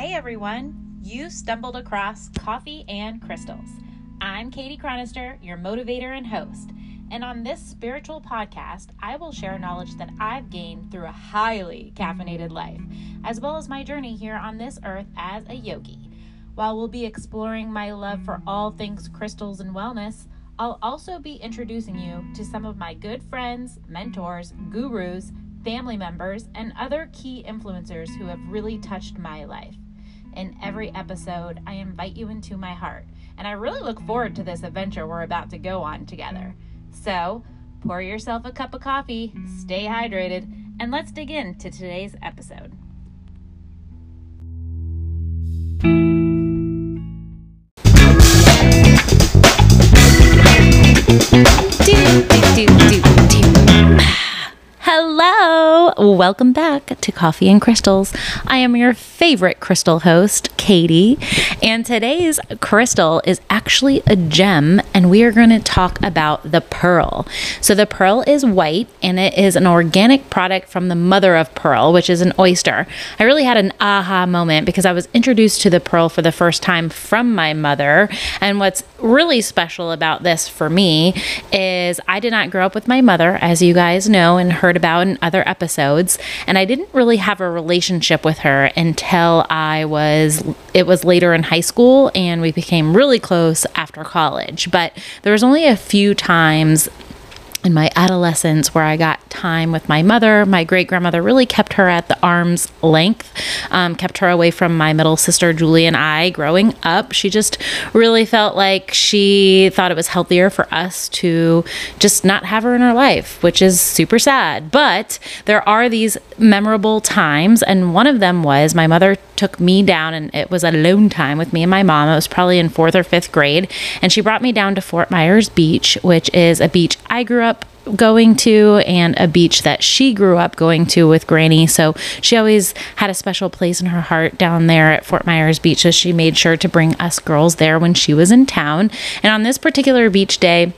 Hey everyone, you stumbled across Coffee and Crystals. I'm Kadie Chronister, your motivator and host. And on this spiritual podcast, I will share knowledge that I've gained through a highly caffeinated life, as well as my journey here on this earth as a yogi. While we'll be exploring my love for all things crystals and wellness, I'll also be introducing you to some of my good friends, mentors, gurus, family members, and other key influencers who have really touched my life. In every episode, I invite you into my heart, and I really look forward to this adventure we're about to go on together. So, pour yourself a cup of coffee, stay hydrated, and let's dig into today's episode. Do, do, welcome back to Coffee and Crystals. I am your favorite crystal host, Kadie, and today's crystal is actually a gem, and we are going to talk about the pearl. So, the pearl is white and it is an organic product from the mother of pearl, which is an oyster. I really had an aha moment because I was introduced to the pearl for the first time from my mother, and what's really special about this for me is I did not grow up with my mother, as you guys know and heard about in other episodes, and I didn't really have a relationship with her until I was it was later in high school and we became really close after college. But there was only a few times in my adolescence where I got time with my mother. My great grandmother really kept her at the arm's length, um, kept her away from my middle sister Julie and I growing up. She just really felt like she thought it was healthier for us to just not have her in our life, which is super sad. But there are these memorable times, and one of them was my mother took me down, and it was alone time with me and my mom. It was probably in fourth or fifth grade, and she brought me down to Fort Myers Beach, which is a beach I grew up going to and a beach that she grew up going to with Granny. So she always had a special place in her heart down there at Fort Myers Beach. So she made sure to bring us girls there when she was in town. And on this particular beach day,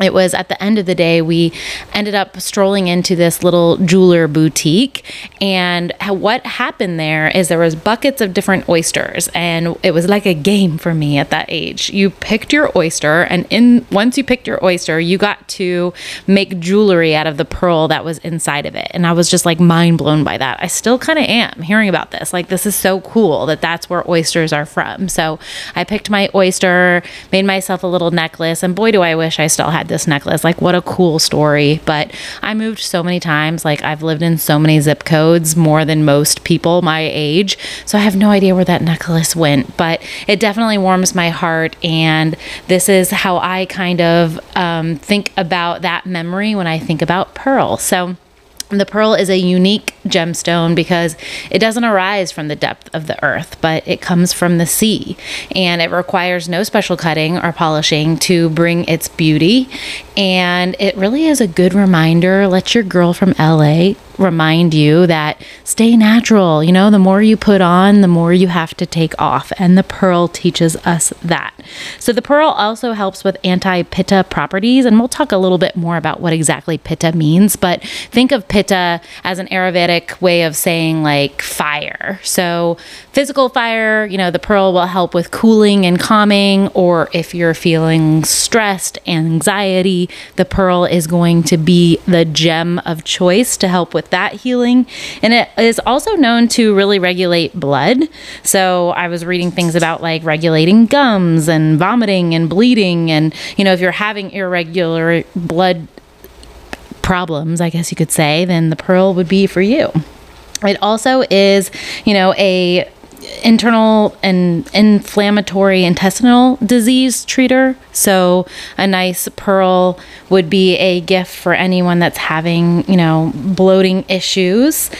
it was at the end of the day we ended up strolling into this little jeweler boutique and what happened there is there was buckets of different oysters and it was like a game for me at that age. You picked your oyster and in once you picked your oyster you got to make jewelry out of the pearl that was inside of it and i was just like mind blown by that. I still kind of am hearing about this. Like this is so cool that that's where oysters are from. So i picked my oyster made myself a little necklace and boy do i wish i still had this necklace. Like, what a cool story. But I moved so many times. Like, I've lived in so many zip codes more than most people my age. So I have no idea where that necklace went. But it definitely warms my heart. And this is how I kind of um, think about that memory when I think about Pearl. So, the pearl is a unique gemstone because it doesn't arise from the depth of the earth, but it comes from the sea. And it requires no special cutting or polishing to bring its beauty. And it really is a good reminder. Let your girl from LA remind you that stay natural. You know, the more you put on, the more you have to take off. And the pearl teaches us that. So, the pearl also helps with anti pitta properties. And we'll talk a little bit more about what exactly pitta means. But think of pitta as an Ayurvedic way of saying like fire. So, physical fire, you know, the pearl will help with cooling and calming. Or if you're feeling stressed, anxiety, the pearl is going to be the gem of choice to help with with that healing. And it is also known to really regulate blood. So I was reading things about like regulating gums and vomiting and bleeding. And, you know, if you're having irregular blood problems, I guess you could say, then the pearl would be for you. It also is, you know, a internal and inflammatory intestinal disease treater. So a nice pearl would be a gift for anyone that's having, you know, bloating issues.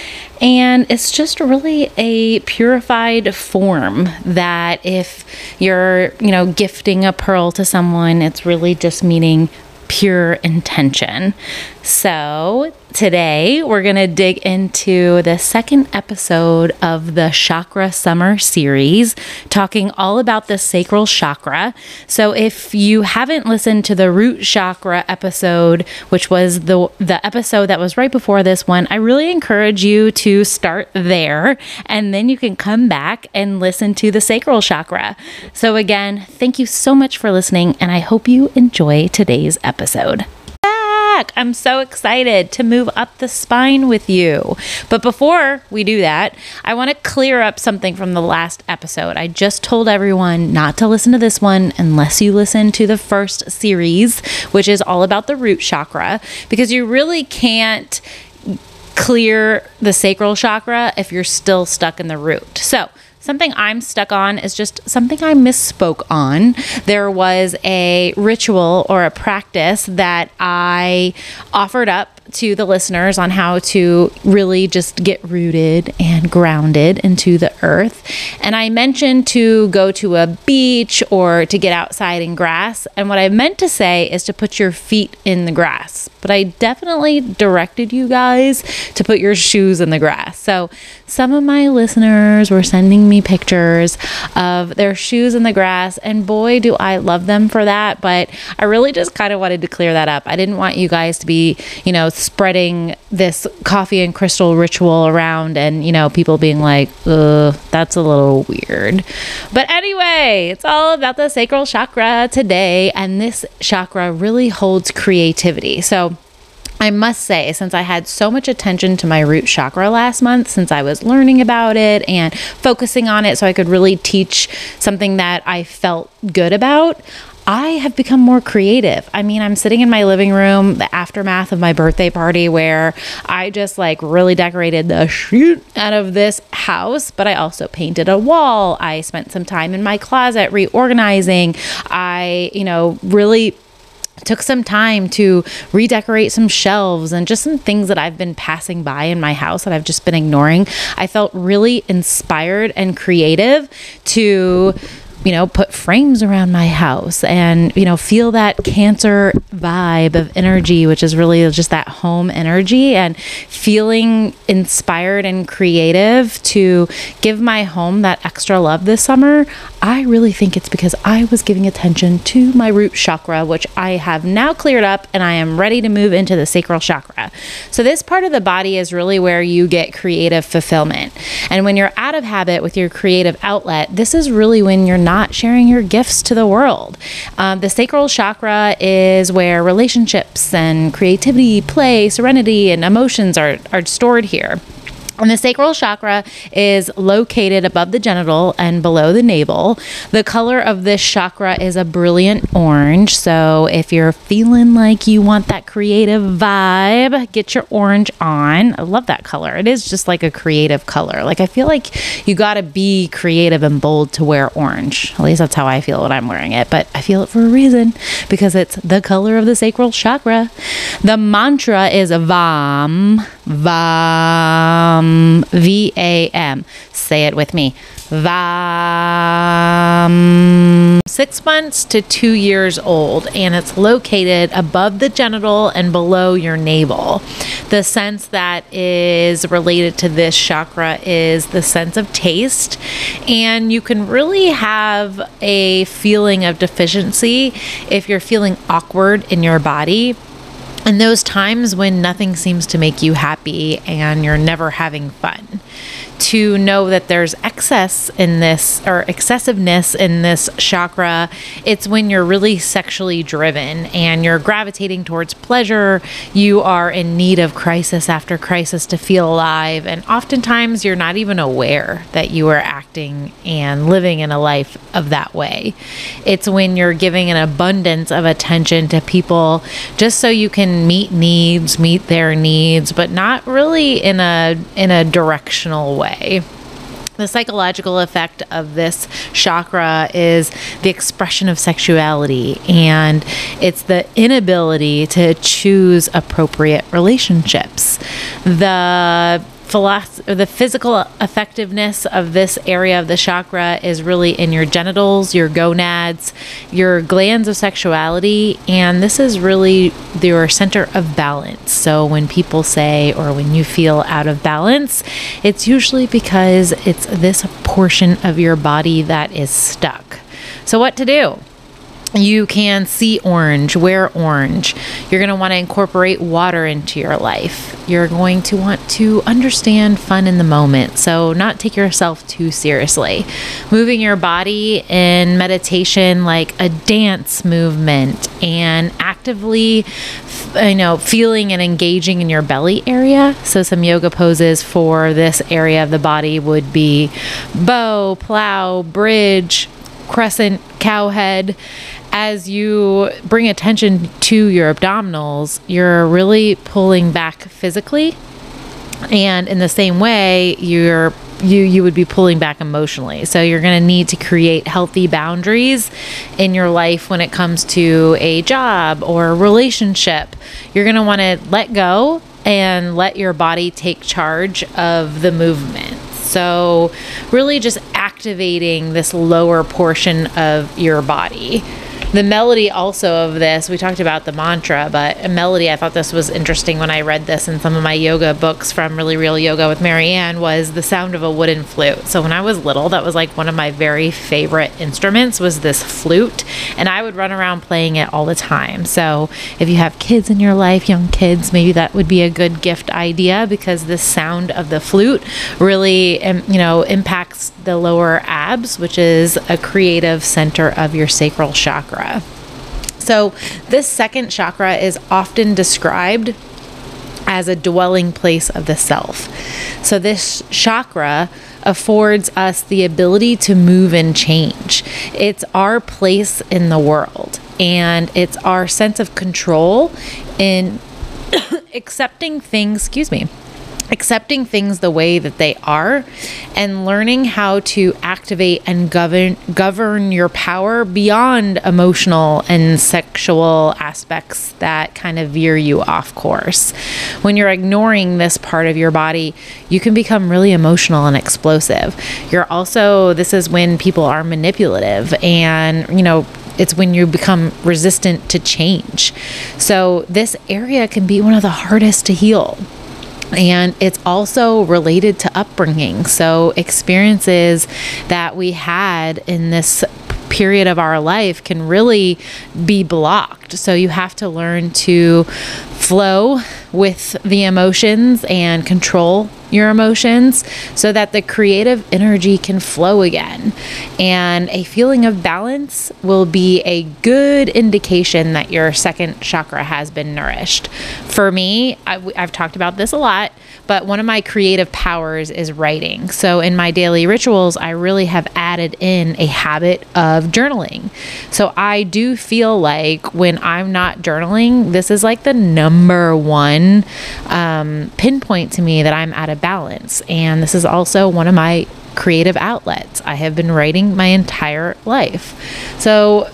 And it's just really a purified form that if you're, you know, gifting a pearl to someone, it's really just meaning pure intention. So, Today, we're going to dig into the second episode of the Chakra Summer series, talking all about the sacral chakra. So, if you haven't listened to the root chakra episode, which was the the episode that was right before this one, I really encourage you to start there and then you can come back and listen to the sacral chakra. So, again, thank you so much for listening, and I hope you enjoy today's episode back. I'm so excited to move up the spine with you. But before we do that, I want to clear up something from the last episode. I just told everyone not to listen to this one unless you listen to the first series, which is all about the root chakra, because you really can't clear the sacral chakra if you're still stuck in the root. So, Something I'm stuck on is just something I misspoke on. There was a ritual or a practice that I offered up to the listeners on how to really just get rooted and grounded into the earth. And I mentioned to go to a beach or to get outside in grass. And what I meant to say is to put your feet in the grass. But I definitely directed you guys to put your shoes in the grass. So some of my listeners were sending me pictures of their shoes in the grass. And boy, do I love them for that. But I really just kind of wanted to clear that up. I didn't want you guys to be, you know, spreading this coffee and crystal ritual around and, you know, people being like, that's a little weird. But anyway, it's all about the sacral chakra today. And this chakra really holds creativity. So, I must say, since I had so much attention to my root chakra last month, since I was learning about it and focusing on it so I could really teach something that I felt good about, I have become more creative. I mean, I'm sitting in my living room, the aftermath of my birthday party, where I just like really decorated the shoot out of this house, but I also painted a wall. I spent some time in my closet reorganizing. I, you know, really took some time to redecorate some shelves and just some things that I've been passing by in my house that I've just been ignoring. I felt really inspired and creative to you know, put frames around my house and, you know, feel that cancer vibe of energy, which is really just that home energy and feeling inspired and creative to give my home that extra love this summer. I really think it's because I was giving attention to my root chakra, which I have now cleared up and I am ready to move into the sacral chakra. So, this part of the body is really where you get creative fulfillment. And when you're out of habit with your creative outlet, this is really when you're not sharing your gifts to the world. Um, the sacral chakra is where relationships and creativity, play, serenity, and emotions are, are stored here. And the sacral chakra is located above the genital and below the navel. The color of this chakra is a brilliant orange. So if you're feeling like you want that creative vibe, get your orange on. I love that color. It is just like a creative color. Like I feel like you got to be creative and bold to wear orange. At least that's how I feel when I'm wearing it. But I feel it for a reason because it's the color of the sacral chakra. The mantra is VAM. VAM. V A M. Say it with me. VAM. Six months to two years old, and it's located above the genital and below your navel. The sense that is related to this chakra is the sense of taste, and you can really have a feeling of deficiency if you're feeling awkward in your body and those times when nothing seems to make you happy and you're never having fun to know that there's excess in this or excessiveness in this chakra. It's when you're really sexually driven and you're gravitating towards pleasure. You are in need of crisis after crisis to feel alive. And oftentimes you're not even aware that you are acting and living in a life of that way. It's when you're giving an abundance of attention to people just so you can meet needs, meet their needs, but not really in a in a directional way way. The psychological effect of this chakra is the expression of sexuality, and it's the inability to choose appropriate relationships. The the physical effectiveness of this area of the chakra is really in your genitals, your gonads, your glands of sexuality, and this is really your center of balance. So when people say or when you feel out of balance, it's usually because it's this portion of your body that is stuck. So what to do? You can see orange, wear orange. You're going to want to incorporate water into your life. You're going to want to understand fun in the moment. So, not take yourself too seriously. Moving your body in meditation like a dance movement and actively you know, feeling and engaging in your belly area. So, some yoga poses for this area of the body would be bow, plow, bridge, crescent, cow head as you bring attention to your abdominals, you're really pulling back physically. And in the same way, you're you you would be pulling back emotionally. So you're going to need to create healthy boundaries in your life when it comes to a job or a relationship. You're going to want to let go and let your body take charge of the movement. So really just activating this lower portion of your body the melody also of this, we talked about the mantra, but a melody, I thought this was interesting when I read this in some of my yoga books from Really Real Yoga with Marianne, was the sound of a wooden flute. So when I was little, that was like one of my very favorite instruments was this flute, and I would run around playing it all the time. So if you have kids in your life, young kids, maybe that would be a good gift idea because the sound of the flute really, you know, impacts the lower abs, which is a creative center of your sacral chakra chakra. So, this second chakra is often described as a dwelling place of the self. So, this chakra affords us the ability to move and change. It's our place in the world, and it's our sense of control in accepting things, excuse me, accepting things the way that they are and learning how to activate and govern govern your power beyond emotional and sexual aspects that kind of veer you off course. When you're ignoring this part of your body, you can become really emotional and explosive. You're also this is when people are manipulative and, you know, it's when you become resistant to change. So, this area can be one of the hardest to heal and it's also related to upbringing. So, experiences that we had in this period of our life can really be blocked. So, you have to learn to flow with the emotions and control your emotions so that the creative energy can flow again. And a feeling of balance will be a good indication that your second chakra has been nourished. For me, I've, I've talked about this a lot but one of my creative powers is writing. So in my daily rituals, I really have added in a habit of journaling. So I do feel like when I'm not journaling, this is like the number one um, pinpoint to me that I'm out of balance. And this is also one of my creative outlets. I have been writing my entire life. So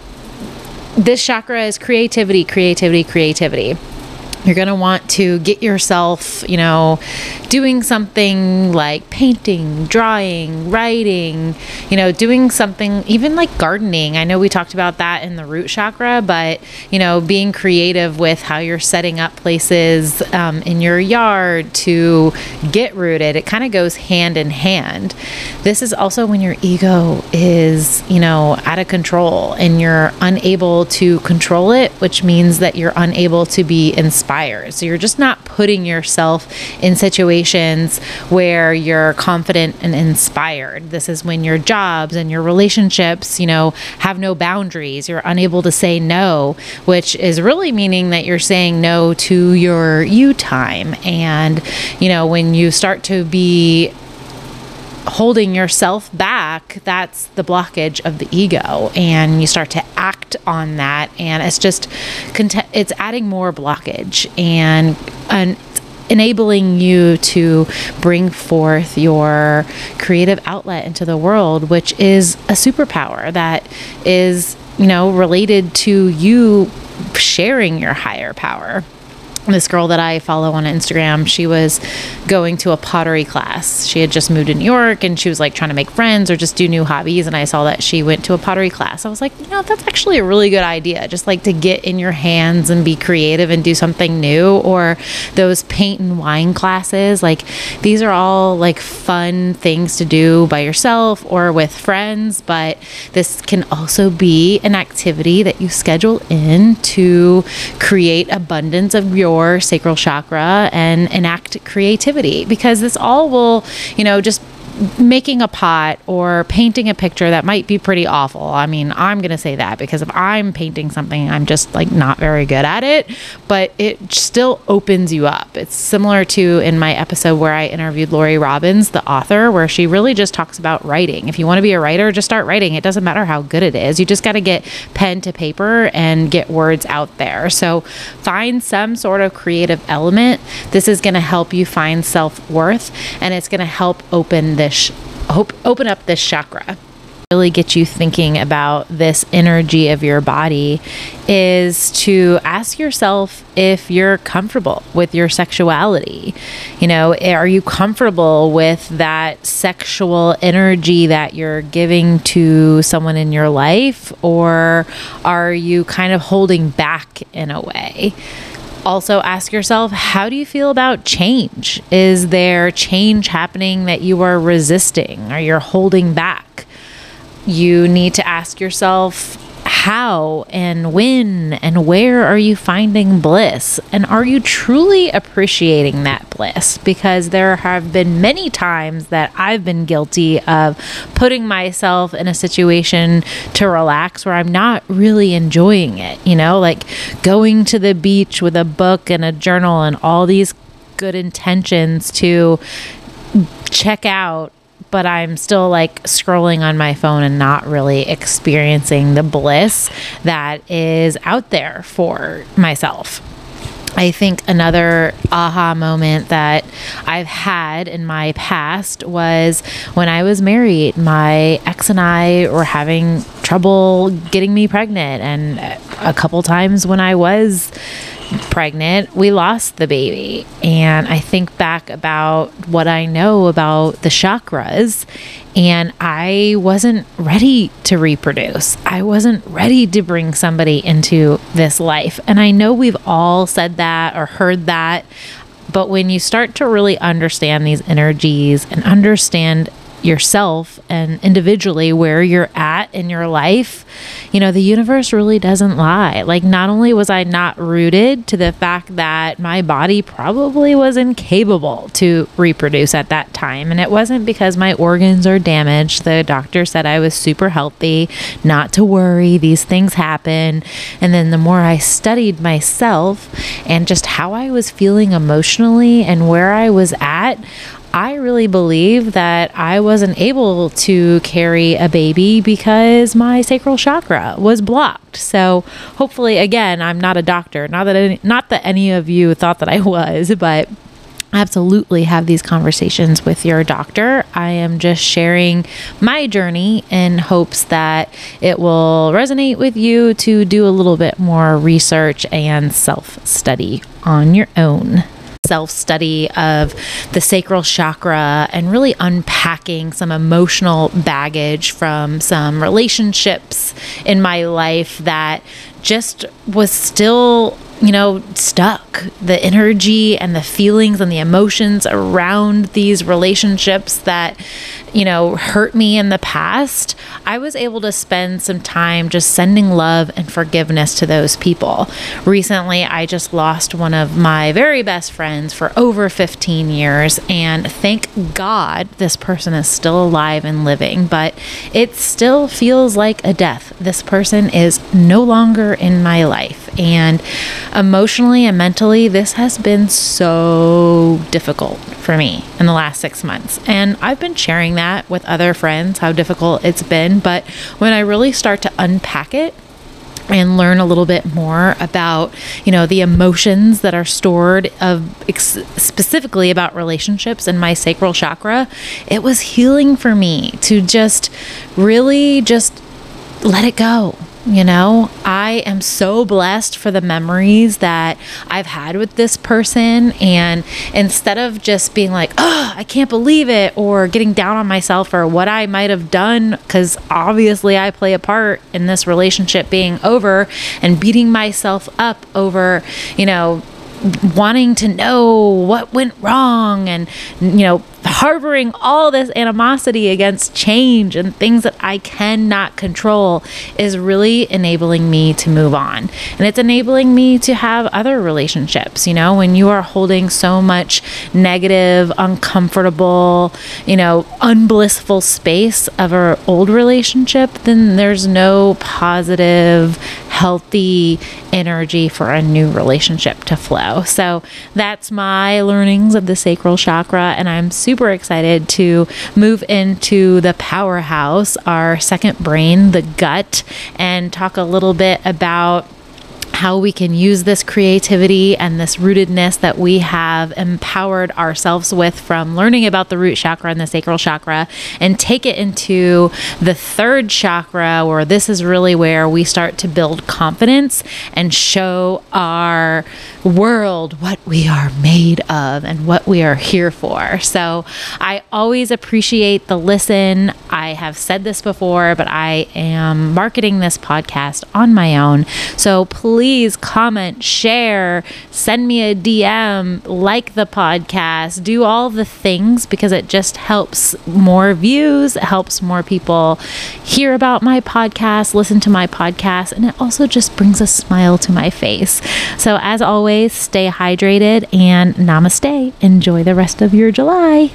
this chakra is creativity, creativity, creativity you're going to want to get yourself, you know, doing something like painting, drawing, writing, you know, doing something even like gardening. I know we talked about that in the root chakra, but, you know, being creative with how you're setting up places um, in your yard to get rooted, it kind of goes hand in hand. This is also when your ego is, you know, out of control and you're unable to control it, which means that you're unable to be inspired So you're just not putting yourself in situations where you're confident and inspired. This is when your jobs and your relationships, you know, have no boundaries. You're unable to say no, which is really meaning that you're saying no to your you time. And, you know, when you start to be holding yourself back, that's the blockage of the ego. And you start to act on that. And it's just, it's adding more blockage and, and enabling you to bring forth your creative outlet into the world, which is a superpower that is, you know, related to you sharing your higher power. This girl that I follow on Instagram, she was going to a pottery class. She had just moved to New York and she was like trying to make friends or just do new hobbies. And I saw that she went to a pottery class. I was like, you know, that's actually a really good idea. Just like to get in your hands and be creative and do something new. Or those paint and wine classes. Like these are all like fun things to do by yourself or with friends. But this can also be an activity that you schedule in to create abundance of your your sacral chakra and enact creativity because this all will, you know, just making a pot or painting a picture that might be pretty awful. I mean, I'm going to say that because if I'm painting something, I'm just like not very good at it, but it still opens you up. It's similar to in my episode where I interviewed Lori Robbins, the author, where she really just talks about writing. If you want to be a writer, just start writing. It doesn't matter how good it is. You just got to get pen to paper and get words out there. So find some sort of creative element. This is going to help you find self worth and it's going to help open this open up this chakra really get you thinking about this energy of your body is to ask yourself if you're comfortable with your sexuality. You know, eh, are you comfortable with that sexual energy that you're giving to someone in your life, or are you kind of holding back in a way? Also ask yourself how do you feel about change? Is there change happening that you are resisting or you're holding back? You need to ask yourself how and when and where are you finding bliss? And are you truly appreciating that bliss? Because there have been many times that I've been guilty of putting myself in a situation to relax where I'm not really enjoying it. You know, like going to the beach with a book and a journal and all these good intentions to check out but I'm still like scrolling on my phone and not really experiencing the bliss that is out there for myself. I think another aha moment that I've had in my past was when I was married. My ex and I were having trouble getting me pregnant, and a couple times when I was pregnant, we lost the baby. And I think back about what I know about the chakras, and I wasn't ready to reproduce. I wasn't ready to bring somebody into this life. And I know we've all said that or heard that. But when you start to really understand these energies and understand yourself and individually where you're at in your life, you know, the universe really doesn't lie. Like, not only was I not rooted to the fact that my body probably was incapable to reproduce at that time, and it wasn't because my organs are damaged. The doctor said I was super healthy, not to worry, these things happen. And then the more I studied myself and just how I was feeling emotionally and where I was at, I really believe that I wasn't able to carry a baby because my sacral chakra was blocked. So hopefully, again, I'm not a doctor. Not that any, not that any of you thought that I was, but absolutely have these conversations with your doctor. I am just sharing my journey in hopes that it will resonate with you to do a little bit more research and self study on your own self study of the sacral chakra and really unpacking some emotional baggage from some relationships in my life that just was still you know, stuck. The energy and the feelings and the emotions around these relationships that, you know, hurt me in the past, I was able to spend some time just sending love and forgiveness to those people. Recently, I just lost one of my very best friends for over 15 years, and thank God this person is still alive and living, but it still feels like a death. This person is no longer in my life. And emotionally and mentally, this has been so difficult for me in the last six months. And I've been sharing that with other friends, how difficult it's been. But when I really start to unpack it, and learn a little bit more about you know the emotions that are stored of ex- specifically about relationships and my sacral chakra it was healing for me to just really just let it go You know, I am so blessed for the memories that I've had with this person. And instead of just being like, oh, I can't believe it, or getting down on myself or what I might have done, because obviously I play a part in this relationship being over, and beating myself up over, you know, wanting to know what went wrong and you know harboring all this animosity against change and things that I cannot control is really enabling me to move on. And it's enabling me to have other relationships. You know, when you are holding so much negative, uncomfortable, you know, unblissful space of our old relationship, then there's no positive, healthy energy for a new relationship to flow. So that's my learnings of the sacral chakra. And I'm super excited to move into the powerhouse, our second brain, the gut, and talk a little bit about how we can use this creativity and this rootedness that we have empowered ourselves with from learning about the root chakra and the sacral chakra and take it into the third chakra, where this is really where we start to build confidence and show our world what we are made of and what we are here for. So I always appreciate the listen. I have said this before, but I am marketing this podcast on my own. So please comment, share, send me a DM, like the podcast, do all the things because it just helps more views, it helps more people hear about my podcast, listen to my podcast, and it also just brings a smile to my face. So as always, stay hydrated and namaste. Enjoy the rest of your July.